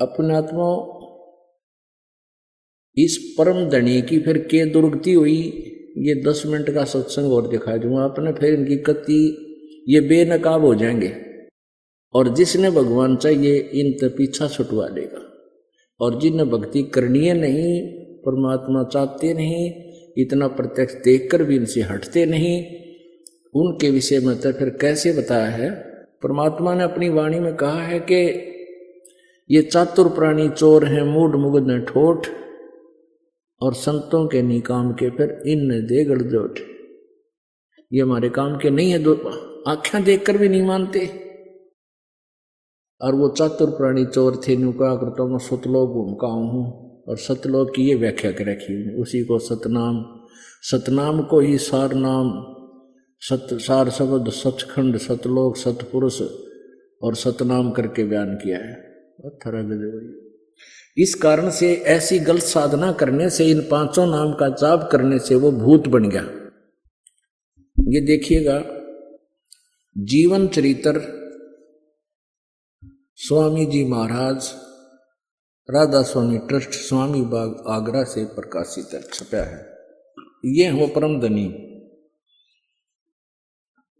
अपने आत्मा इस परम धनी की फिर के दुर्गति हुई, ये दस मिनट का सत्संग और दिखा दूँगा। अपने फिर इनकी कति ये बेनकाब हो जाएँगे। और जिसने भगवान चाहिए, इन पीछा छुटवा देगा। और जिन्हें भक्ति करनी है नहीं, परमात्मा चाहते नहीं, इतना प्रत्यक्ष देखकर भी इनसे हटते नहीं, उनके विषय में तो फिर कैसे बताया है? परमात्मा ने अपनी वाणी में कहा है कि ये चातुर प्राणी चोर हैं मूड मुगद ने ठोठ, और संतों के नहीं निकाम के फिर इन दे गड़जोट ये हमारे काम के नहीं है, दो आख्या देखकर भी नहीं मानते। और वो चातुर प्राणी चोर थे नु कहा करता मैं सतलोक घूम का हूँ, और सतलोक की ये व्याख्या कर रखी उसी को सतनाम। सतनाम को ही सार नाम। सत, सार शब्द सचखंड, सतलोक, सतपुरुष, और सतनाम करके बयान किया है। इस कारण से ऐसी गलत साधना करने से, इन पाँचों नाम का जाप करने से वो भूत बन गया। ये देखिएगा, जीवन चरित्र, स्वामी जी महाराज, राधा स्वामी ट्रस्ट, स्वामी बाग, आगरा से प्रकाशित छपा है। ये हो परम धनी।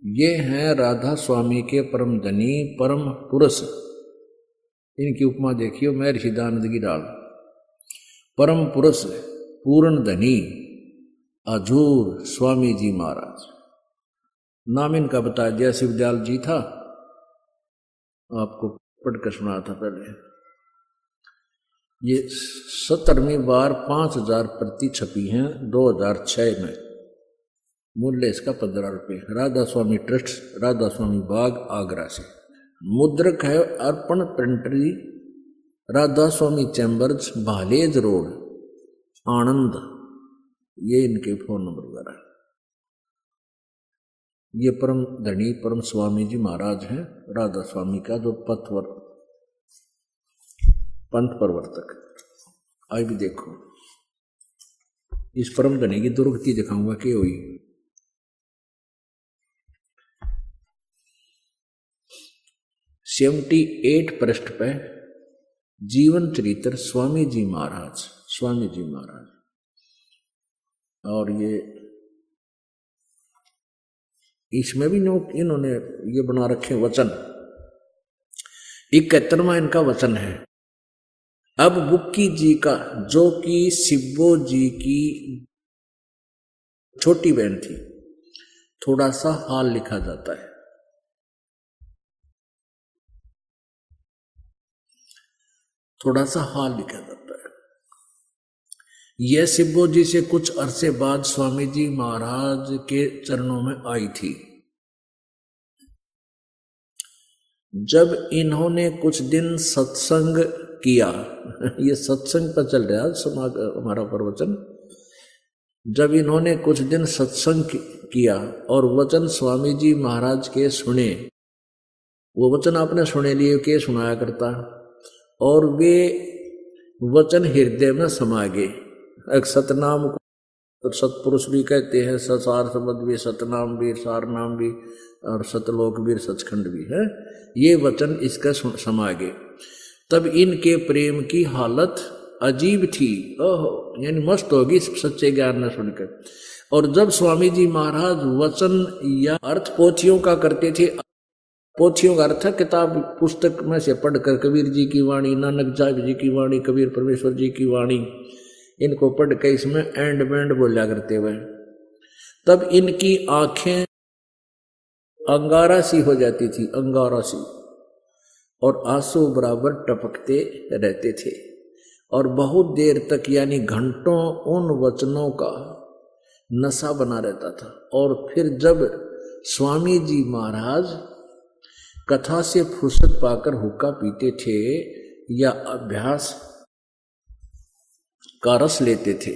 ये हैं राधा स्वामी के परम धनी, परम पुरुष। इनकी उपमा देखियो, मैं ऋषिदानंद डाल। परम पुरुष, पूर्ण धनी अजूर स्वामी जी महाराज। नाम इनका बताया दिया शिवदयाल जी था। आपको पढ़कर सुना था पहले। ये सत्तरवीं बार पाँच हज़ार प्रति छपी हैं, दो हज़ार छह में। मूल्य इसका पंद्रह रुपये। राधा स्वामी ट्रस्ट, राधा स्वामी बाग, आगरा से। मुद्रक है Arpan printery Radha Swami chambers, Bhalej road, Anand. ये इनके फ़ोन नंबर वगैरह ये परम धनी परम स्वामी जी महाराज हैं राधा स्वामी का जो पथवर, पंथ प्रवर्तक। आज भी देखो। इस परम धनी की दुर्गति दिखाऊँगा कि हुई सेवेंटी एट पृष्ठ पे जीवन चरित्र स्वामी जी महाराज स्वामी जी महाराज। और ये इसमें भी इन्होंने ये बना रखे वचन। इकहत्तरवा इनका वचन है। अब बुक्की जी का, जो कि शिवो जी की छोटी बहन थी, थोड़ा सा हाल लिखा जाता है। थोड़ा सा हाल लिखा जाता है। यह सिब्बो जी से कुछ अरसे बाद स्वामी जी महाराज के चरणों में आई थी। जब इन्होंने कुछ दिन सत्संग किया, ये सत्संग पर चल रहा है हमारा प्रवचन। जब इन्होंने कुछ दिन सत्संग किया और वचन स्वामी जी महाराज के सुने, वो वचन आपने सुने लिए, के सुनाया करता? और वे वचन हृदय में समा गए। एक सतनाम को सतपुरुष भी कहते हैं, ससार शब्द भी, सतनाम भी सार नाम भी, और सतलोक भी, सचखंड भी है। ये वचन इसका समा गए। तब इनके प्रेम की हालत अजीब थी। ओहो, यानी मस्त होगी सच्चे ज्ञान न सुनकर। और जब स्वामी जी महाराज वचन या अर्थ पोथियों का करते थे पोथियों का अर्थ किताब, पुस्तक में से पढ़कर कबीर जी की वाणी, नानक साहब जी की वाणी, कबीर परमेश्वर जी की वाणी, इनको पढ़ के इसमें एंड बैंड बोला करते हुए। तब इनकी आँखें अंगारा सी हो जाती थी, अंगारा सी, और आँसू बराबर टपकते रहते थे। और बहुत देर तक, यानी घंटों, उन वचनों का नशा बना रहता था। और फिर जब स्वामी जी महाराज कथा से फुर्सत पाकर हुक्का पीते थे या अभ्यास का रस लेते थे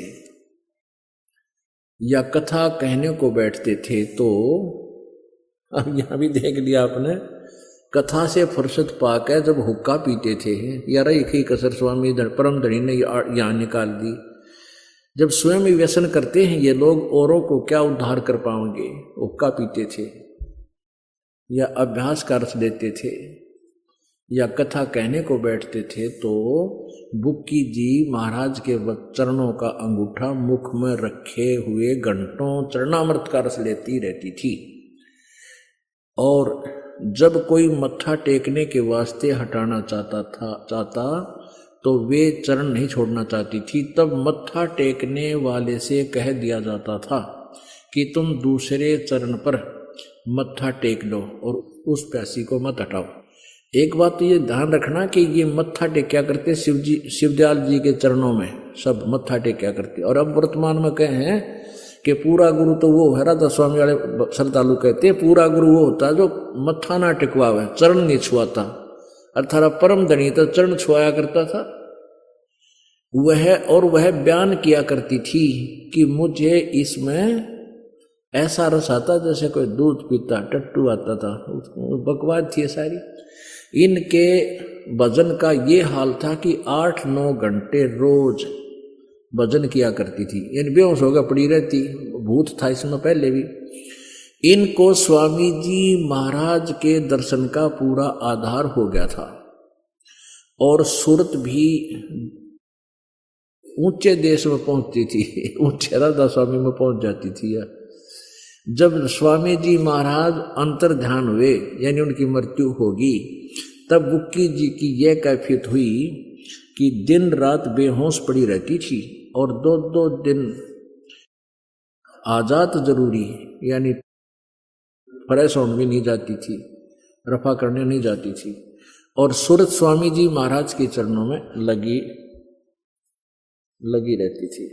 या कथा कहने को बैठते थे तो अब यहाँ भी देख लिया आपने, कथा से फुर्सत पाकर जब हुक्का पीते थे यार एक ही कसर स्वामी परम धनी ने यहाँ निकाल दी। जब स्वयं व्यसन करते हैं ये लोग, औरों को क्या उद्धार कर पाएँगे हुक्का पीते थे। या अभ्यास का रस देते थे, या कथा कहने को बैठते थे तो बुक्की जी महाराज के चरणों का अंगूठा मुख में रखे हुए घंटों चरणामृत का रस लेती रहती थी। और जब कोई मत्था टेकने के वास्ते हटाना चाहता था, चाहता तो वे चरण नहीं छोड़ना चाहती थी। तब मत्था टेकने वाले से कह दिया जाता था कि तुम दूसरे चरण पर मत्था टेक लो और उस प्यासी को मत हटाओ। एक बात तो ये ध्यान रखना कि ये मत्था टेक्या करते शिव जी शिवदयाल जी के चरणों में। सब मत्था टेक्या करते। और अब वर्तमान में कहे हैं कि पूरा गुरु तो वो है, राधा स्वामी वाले श्रद्धालु कहते हैं, पूरा गुरु वो होता है जो मत्था ना टिकवावे, चरण नहीं छुआता। अर्थात परम धनी तो चरण छुआया करता था। वह और वह बयान किया करती थी कि मुझे इसमें ऐसा रस आता जैसे कोई दूध पीता, टट्टू आता था। बकवाद थी सारी। इनके भजन का ये हाल था कि आठ नौ घंटे रोज भजन किया करती थी। इन बेहोश होकर पड़ी रहती, भूत था इसमें पहले भी। इनको स्वामी जी महाराज के दर्शन का पूरा आधार हो गया था। और सूरत भी ऊँचे देश में पहुँचती थी, ऊँचे राधा स्वामी में पहुँच जाती थी। या जब स्वामी जी महाराज अंतर ध्यान हुए, यानी उनकी मृत्यु होगी, तब बुक्की जी की यह कैफियत हुई कि दिन रात बेहोश पड़ी रहती थी और दो दो दिन आज़ाद ज़रूरी, यानी फ्रेश होने भी नहीं जाती थी, रफा करने नहीं जाती थी। और सूरत स्वामी जी महाराज के चरणों में लगी लगी रहती थी।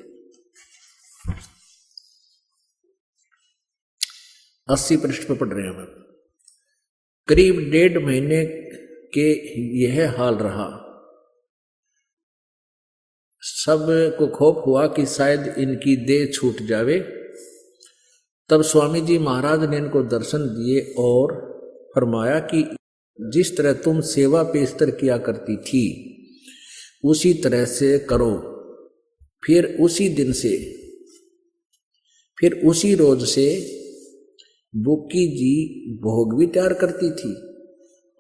अस्सी पृष्ठ पर पढ़ रहे हैं हम। करीब डेढ़ महीने के यह हाल रहा। सबको खोप हुआ कि शायद इनकी देह छूट जावे। तब स्वामी जी महाराज ने इनको दर्शन दिए और फरमाया कि जिस तरह तुम सेवा पेस्तर किया करती थी, उसी तरह से करो। फिर उसी दिन से, फिर उसी रोज से बुक्की जी भोग भी तैयार करती थी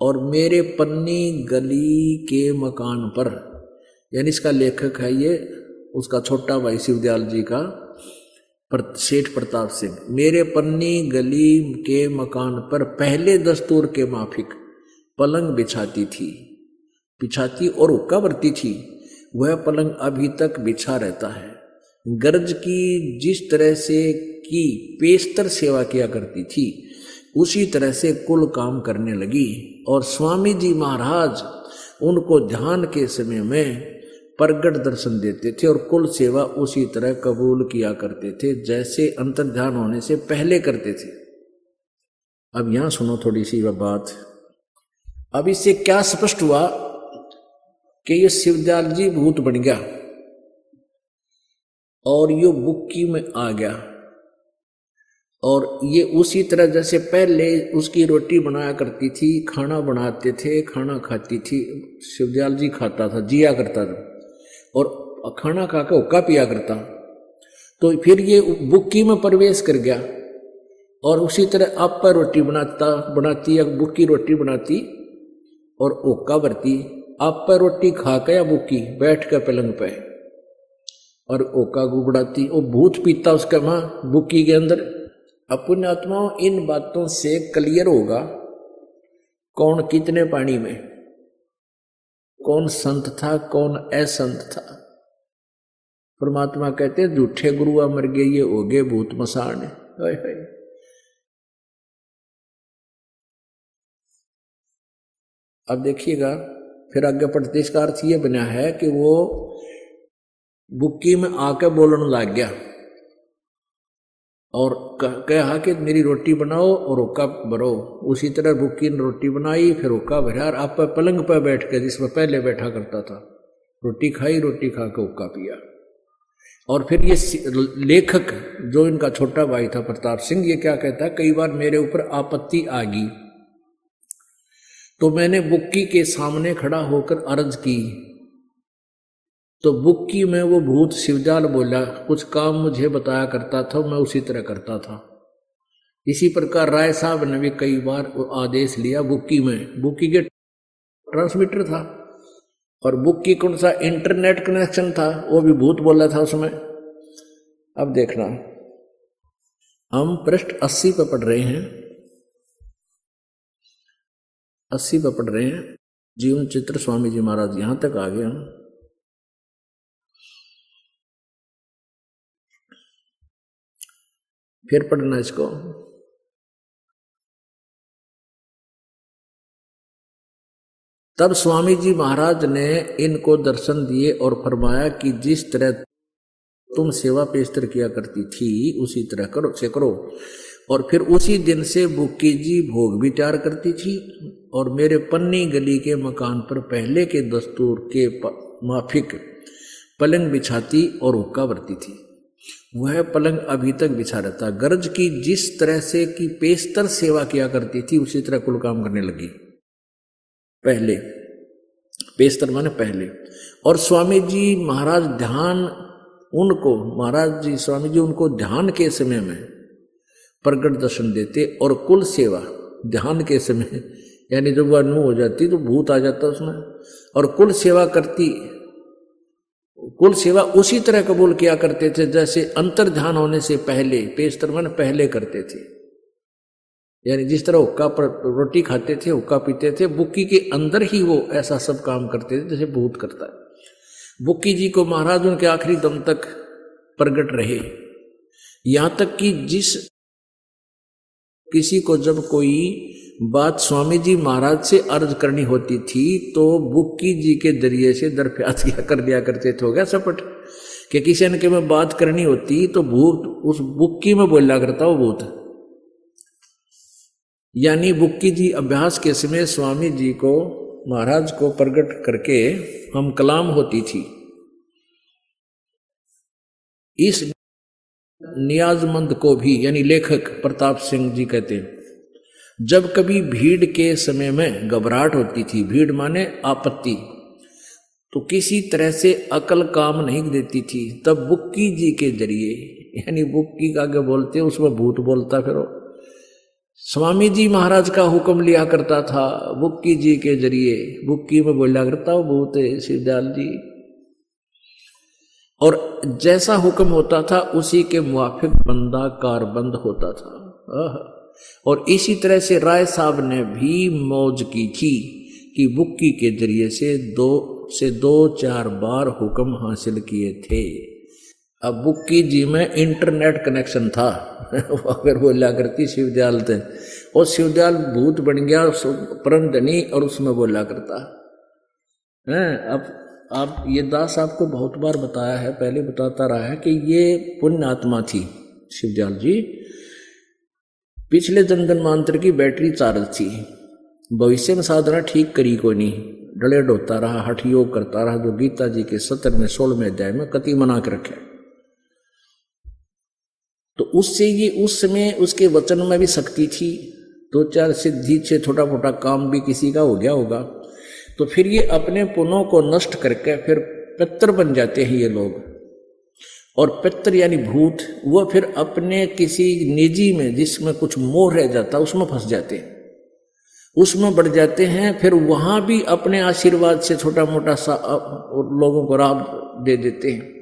और मेरे पन्नी गली के मकान पर, यानी इसका लेखक है ये, उसका छोटा भाई शिवदयाल जी का सेठ प्रताप सिंह, मेरे पन्नी गली के मकान पर पहले दस्तूर के माफिक पलंग बिछाती थी, बिछाती और हुक्का भरती थी, वह पलंग अभी तक बिछा रहता है। गर्ज की जिस तरह से की पेस्तर सेवा किया करती थी। उसी तरह से कुल काम करने लगी और स्वामी जी महाराज उनको ध्यान के समय में प्रगट दर्शन देते थे और कुल सेवा उसी तरह कबूल किया करते थे, जैसे अंतर ध्यान होने से पहले करते थे। अब यहाँ सुनो थोड़ी सी वह बात। अब इससे क्या स्पष्ट हुआ कि ये शिवदयाल जी भूत बन गया और यो बुक्की में आ गया। और ये उसी तरह जैसे पहले उसकी रोटी बनाया करती थी, खाना बनाते थे, खाना खाती थी, शिवदयाल जी खाता था, जिया करता था और खाना खा के हुक्का पिया करता। तो फिर ये बुक्की में प्रवेश कर गया और उसी तरह आप पर रोटी बनाता, बनाती या बुक्की रोटी बनाती और ओका भरती। आप पर रोटी खा के या बुक्की, बैठ कर पलंग पे और ओका गुबड़ाती वो भूत पीता उसका माँ बुक्की के अंदर। अपुण्य आत्माओं इन बातों से क्लियर होगा। कौन कितने पानी में? कौन संत था, कौन असंत था? परमात्मा कहते, झूठे गुरुआ मर गए, ये हो गए भूत मसान अब देखिएगा, फिर आगे पढ़ते इसका अर्थ ये बना है कि वो बुक्की में आके बोलने लग गया। और कहा कि मेरी रोटी बनाओ और ओका भरो उसी तरह बुक्की ने रोटी बनाई, फिर ओका भरा आप पर पलंग पर बैठ के जिसमें पहले बैठा करता था। रोटी खाई, रोटी खा के ओका पिया। और फिर ये लेखक, जो इनका छोटा भाई था, प्रताप सिंह, ये क्या कहता है, कई बार मेरे ऊपर आपत्ति आ गई। तो मैंने बुक्की के सामने खड़ा होकर अर्ज़ की तो बुक्की में वो भूत शिवजाल बोला, कुछ काम मुझे बताया करता था, मैं उसी तरह करता था। इसी प्रकार राय साहब ने भी कई बार आदेश लिया बुक्की में। बुक्की के ट्रांसमीटर था और बुक की कौन सा इंटरनेट कनेक्शन था, वो भी भूत बोला था उसमें। अब देखना, हम पृष्ठ अस्सी पर पढ़ रहे हैं। अस्सी पर पढ़ रहे हैं। जीवन चित्र स्वामी जी महाराज, यहाँ तक आ गए हम। फिर पढ़ना इसको। तब स्वामी जी महाराज ने इनको दर्शन दिए और फरमाया कि जिस तरह तुम सेवा पेस्तर किया करती थी, उसी तरह करो, से करो। और फिर उसी दिन से बुक्की जी भोग भी तैयार करती थी और मेरे पन्नी गली के मकान पर पहले के दस्तूर के माफिक पलंग बिछाती और हुक्का भरती थी। वह पलंग अभी तक बिछा रहता। गर्ज की जिस तरह से की पेस्तर सेवा किया करती थी, उसी तरह कुल काम करने लगी। पहले, पेस्तर माने पहले। और स्वामी जी महाराज ध्यान उनको, महाराज जी स्वामी जी उनको ध्यान के समय में प्रकट दर्शन देते और कुल सेवा ध्यान के समय, यानी जब वह अनुभव हो जाती तो भूत आ जाता उसमें। और कुल सेवा करती कुल सेवा उसी तरह कबूल किया करते थे जैसे अंतर ध्यान होने से पहले, पेस्तर मन पहले करते थे। यानी जिस तरह हुक्का रोटी खाते थे, हुक्का पीते थे, बुक्की के अंदर ही वो ऐसा सब काम करते थे जैसे भूत करता है। बुक्की जी को महाराज उनके आखिरी दम तक प्रगट रहे। यहाँ तक कि जिस किसी को जब कोई बात स्वामी जी महाराज से अर्ज़ करनी होती थी तो बुक्की जी के ज़रिए से दरफ्यात किया, कर दिया करते थे, हो गया सपट। कि किसी ने के में बात करनी होती तो भूत, उस बुक्की में बोला करता वो भूत। यानी बुक्की जी अभ्यास के समय स्वामी जी को, महाराज को प्रकट करके हम कलाम होती थी। इस नियाजमंद को भी, यानी लेखक प्रताप सिंह जी कहते हैं। जब कभी भीड़ के समय में घबराहट होती थी, भीड़ माने आपत्ति तो किसी तरह से अकल काम नहीं देती थी। तब बुक्की जी के ज़रिए, यानी बुक्की का आगे बोलते उसमें भूत बोलता फिर। स्वामी जी महाराज का हुक्म लिया करता था, बुक्की जी के ज़रिए। बुक्की में बोला करता भूत सिद्धाल जी। और जैसा हुक्म होता था, उसी के मुआफिक बंदा कारबंद होता था। और इसी तरह से राय साहब ने भी मौज की थी कि बुक्की के ज़रिए से दो से दो चार बार हुक्म हासिल किए थे। अब बुक्की जी में इंटरनेट कनेक्शन था। फिर बोला करती शिवदयाल थे और शिवदयाल भूत बन गया परम धनी और उसमें बोला करता है, अब आप ये दास आपको बहुत बार बताया है, पहले बताता रहा है कि ये पुण्य आत्मा थी शिवदयाल जी पिछले जनगण मंत्र की बैटरी चार्ज थी। भविष्य में साधना ठीक करी को नहीं। डले डोता रहा, हठ योग करता रहा, जो गीता जी के सत्र में सोलह में अध्याय में कति मना के रखे। तो उससे ये, उस समय उसके वचन में भी शक्ति थी। दो चार सिद्धि से छोटा मोटा काम भी किसी का हो गया होगा। तो फिर ये अपने पुनों को नष्ट करके फिर पित्र बन जाते हैं ये लोग। और पित्र यानी भूत, वो फिर अपने किसी निजी में जिसमें कुछ मोह रह जाता, उसमें फंस जाते हैं। उसमें बढ़ जाते हैं, फिर वहाँ भी अपने आशीर्वाद से छोटा मोटा सा लोगों को राब दे देते हैं।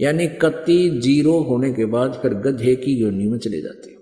यानी कति ज़ीरो होने के बाद फिर गधे की योनि में चले जाते हैं।